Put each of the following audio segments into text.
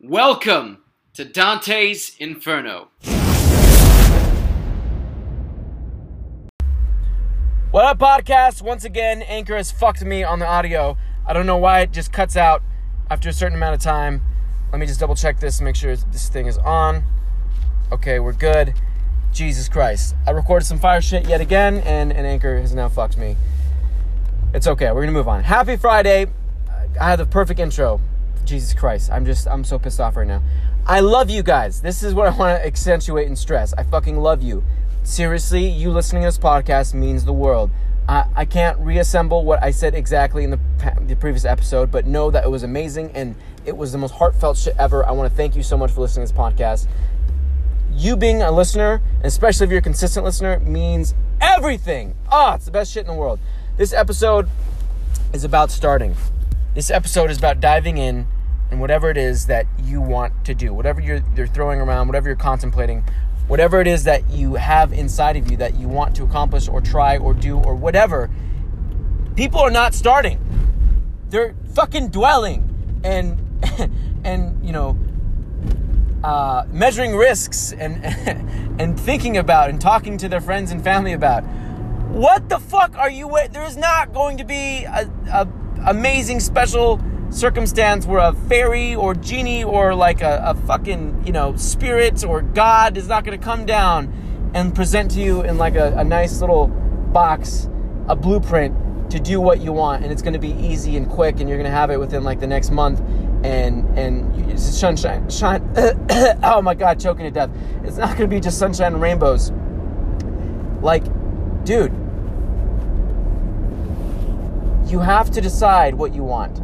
Welcome to Dante's Inferno. What up, podcast? Once again, Anchor has fucked me on the audio. I don't know why it just cuts out after a certain amount of time. Let me just double check this, make sure this thing is on. Okay, we're good. Jesus Christ. I recorded some fire shit yet again, and, and Anchor has now fucked me. It's okay, we're gonna move on. Happy Friday. I had the perfect intro. Jesus Christ. I'm just, I'm so pissed off right now. I love you guys. This is what I wanna accentuate and stress. I fucking love you. Seriously, you listening to this podcast means the world. I, I can't reassemble what I said exactly in the, the previous episode, but know that it was amazing and it was the most heartfelt shit ever. I wanna thank you so much for listening to this podcast you being a listener, especially if you're a consistent listener, means everything. Ah, oh, it's the best shit in the world. This episode is about starting. This episode is about diving in and whatever it is that you want to do, whatever you're, you're throwing around, whatever you're contemplating, whatever it is that you have inside of you that you want to accomplish or try or do or whatever, people are not starting. They're fucking dwelling and and you know uh, measuring risks and and thinking about and talking to their friends and family about. What the fuck are you? Wait, there is not going to be a, a amazing special circumstance where a fairy or genie or like a, a fucking you know spirit or God is not going to come down and present to you in like a, a nice little box a blueprint to do what you want. And it's going to be easy and quick and you're going to have it within like the next month. And and it's sunshine. Shine oh my god choking to death. It's not going to be just sunshine and rainbows. Like dude you have to decide what you want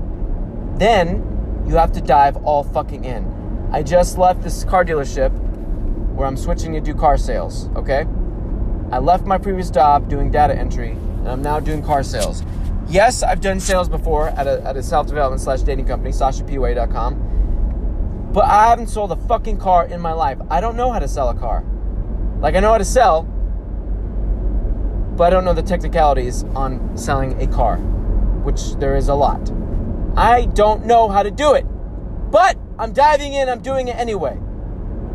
then you have to dive all fucking in i just left this car dealership where i'm switching to do car sales okay i left my previous job doing data entry and i'm now doing car sales Yes, I've done sales before at a, at a self development slash dating company, SashaPway.com. But I haven't sold a fucking car in my life. I don't know how to sell a car. Like, I know how to sell, but I don't know the technicalities on selling a car, which there is a lot. I don't know how to do it. But I'm diving in, I'm doing it anyway.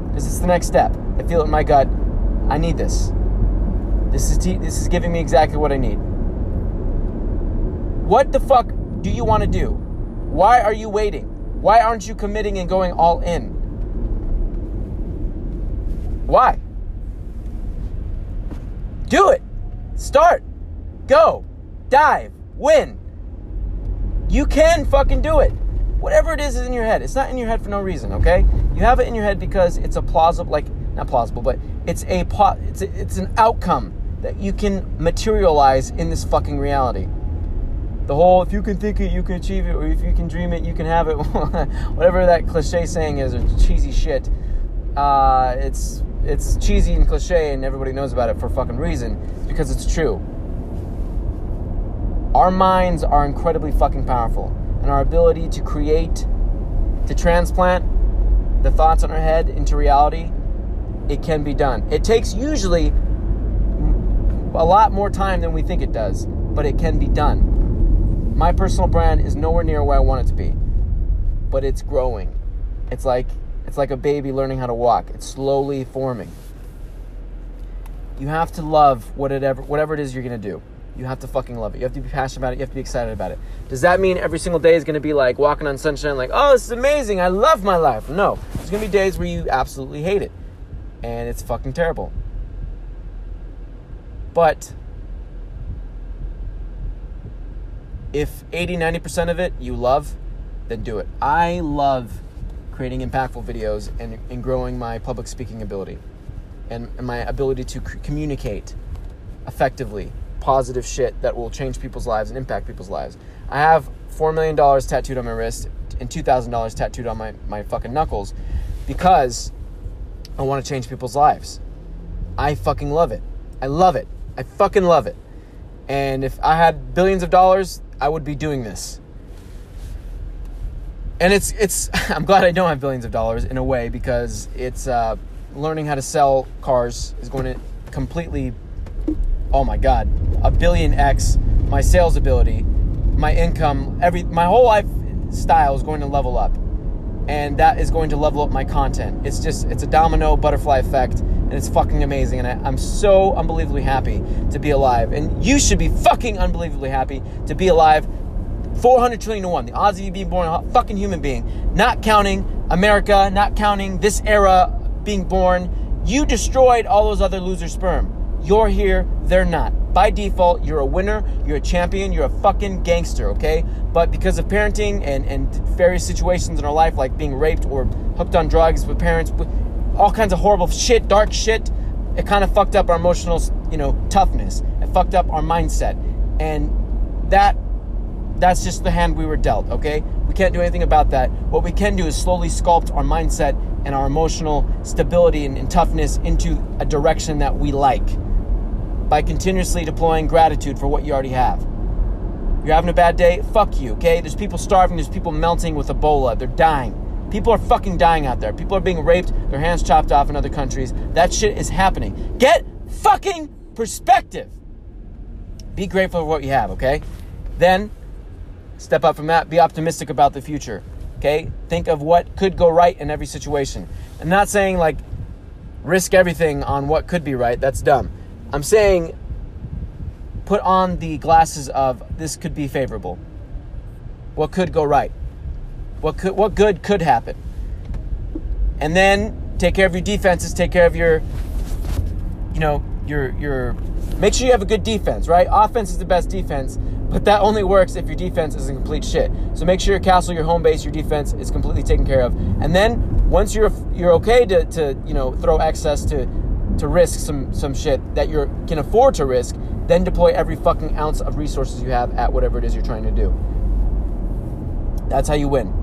Because it's the next step. I feel it in my gut. I need this. This is, this is giving me exactly what I need. What the fuck do you want to do? Why are you waiting? Why aren't you committing and going all in? Why? Do it. Start. Go. Dive. Win. You can fucking do it. Whatever it is is in your head. It's not in your head for no reason, okay? You have it in your head because it's a plausible like not plausible, but it's a pot it's a, it's an outcome that you can materialize in this fucking reality the whole if you can think it, you can achieve it, or if you can dream it, you can have it. Whatever that cliche saying is, or cheesy shit. Uh, it's it's cheesy and cliche, and everybody knows about it for fucking reason because it's true. Our minds are incredibly fucking powerful, and our ability to create, to transplant the thoughts in our head into reality, it can be done. It takes usually a lot more time than we think it does, but it can be done my personal brand is nowhere near where I want it to be, but it's growing. It's like it's like a baby learning how to walk. It's slowly forming. You have to love whatever whatever it is you're gonna do. You have to fucking love it. You have to be passionate about it. You have to be excited about it. Does that mean every single day is gonna be like walking on sunshine, like, oh, this is amazing. I love my life. No. There's gonna be days where you absolutely hate it. And it's fucking terrible. But if 80 90% of it you love then do it i love creating impactful videos and, and growing my public speaking ability and, and my ability to c- communicate effectively positive shit that will change people's lives and impact people's lives. I have $4 million tattooed on my wrist and $2000 tattooed on my, my fucking knuckles because i want to change people's lives. I fucking love it. I love it. I fucking love it. And if i had billions of dollars I would be doing this. And it's it's I'm glad I don't have billions of dollars in a way because it's uh, learning how to sell cars is going to completely oh my god a billion x my sales ability my income every my whole lifestyle is going to level up and that is going to level up my content. It's just it's a domino butterfly effect, and it's fucking amazing. And I, I'm so unbelievably happy to be alive, and you should be fucking unbelievably happy to be alive. 400 trillion to one. The odds of you being born a fucking human being, not counting America, not counting this era being born. You destroyed all those other loser sperm. You're here, they're not by default, you're a winner, you're a champion, you're a fucking gangster, okay? But because of parenting and, and various situations in our life, like being raped or hooked on drugs with parents, all kinds of horrible shit, dark shit, it kind of fucked up our emotional, you know, toughness. It fucked up our mindset. And that that's just the hand we were dealt, okay? We can't do anything about that. What we can do is slowly sculpt our mindset and our emotional stability and, and toughness into a direction that we like by continuously deploying gratitude for what you already have. You're having a bad day? Fuck you, okay? There's people starving, there's people melting with Ebola, they're dying. People are fucking dying out there. People are being raped, their hands chopped off in other countries. That shit is happening. Get fucking perspective. Be grateful for what you have, okay? Then step up from that, be optimistic about the future. Okay? Think of what could go right in every situation. I'm not saying like risk everything on what could be right. That's dumb. I'm saying put on the glasses of this could be favorable. What could go right? What could what good could happen? And then take care of your defenses, take care of your you know, your your make sure you have a good defense, right? Offense is the best defense, but that only works if your defense is in complete shit. So make sure your castle, your home base, your defense is completely taken care of. And then once you're you're okay to, to you know throw excess to to risk some some shit that you can afford to risk, then deploy every fucking ounce of resources you have at whatever it is you're trying to do. That's how you win.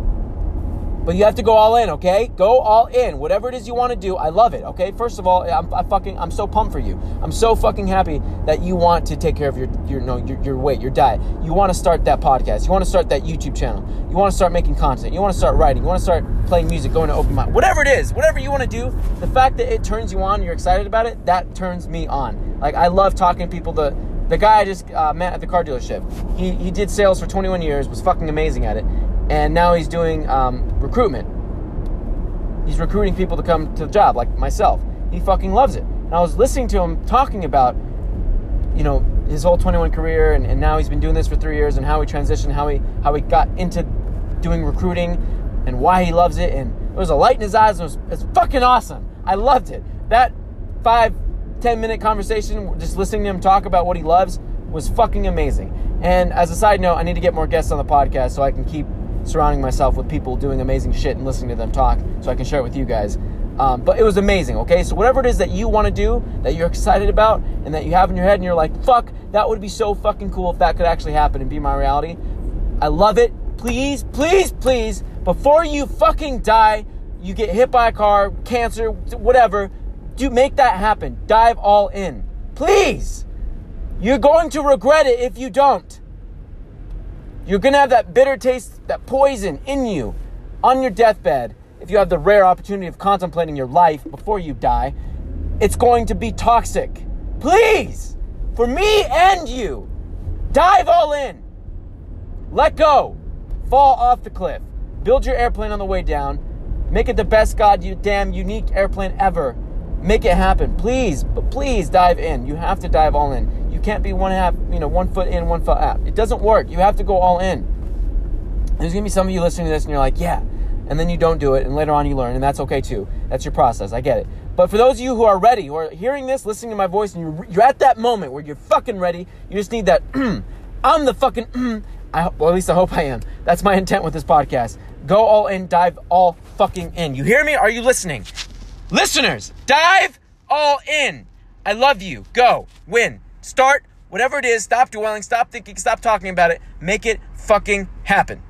But you have to go all in, okay? Go all in. Whatever it is you want to do, I love it, okay? First of all, I'm I fucking I'm so pumped for you. I'm so fucking happy that you want to take care of your your no your, your weight, your diet. You want to start that podcast. You want to start that YouTube channel. You want to start making content. You want to start writing. You want to start playing music, going to open mic. Whatever it is, whatever you want to do, the fact that it turns you on, you're excited about it, that turns me on. Like I love talking to people the the guy I just uh, met at the car dealership, he, he did sales for 21 years, was fucking amazing at it and now he's doing um, recruitment. He's recruiting people to come to the job, like myself. He fucking loves it. And I was listening to him talking about, you know, his whole 21 career, and, and now he's been doing this for three years, and how he transitioned, how he how he got into doing recruiting, and why he loves it. And there was a light in his eyes. And it was, it was fucking awesome. I loved it. That five, ten minute conversation, just listening to him talk about what he loves, was fucking amazing. And as a side note, I need to get more guests on the podcast so I can keep surrounding myself with people doing amazing shit and listening to them talk so I can share it with you guys. Um, but it was amazing, okay? So, whatever it is that you want to do, that you're excited about, and that you have in your head, and you're like, fuck, that would be so fucking cool if that could actually happen and be my reality. I love it. Please, please, please, before you fucking die, you get hit by a car, cancer, whatever, do make that happen. Dive all in. Please. You're going to regret it if you don't. You're going to have that bitter taste, that poison in you on your deathbed if you have the rare opportunity of contemplating your life before you die. It's going to be toxic. Please, for me and you, dive all in. Let go. Fall off the cliff. Build your airplane on the way down. Make it the best god you damn unique airplane ever. Make it happen. Please, but please dive in. You have to dive all in can't be one half, you know, one foot in, one foot out. It doesn't work. You have to go all in. There's gonna be some of you listening to this and you're like, yeah, and then you don't do it, and later on you learn, and that's okay too. That's your process. I get it. But for those of you who are ready, who are hearing this, listening to my voice, and you're, you're at that moment where you're fucking ready, you just need that. I'm the fucking. I, well, at least I hope I am. That's my intent with this podcast. Go all in, dive all fucking in. You hear me? Are you listening? Listeners, dive all in. I love you. Go. Win. Start whatever it is, stop dwelling, stop thinking, stop talking about it. Make it fucking happen.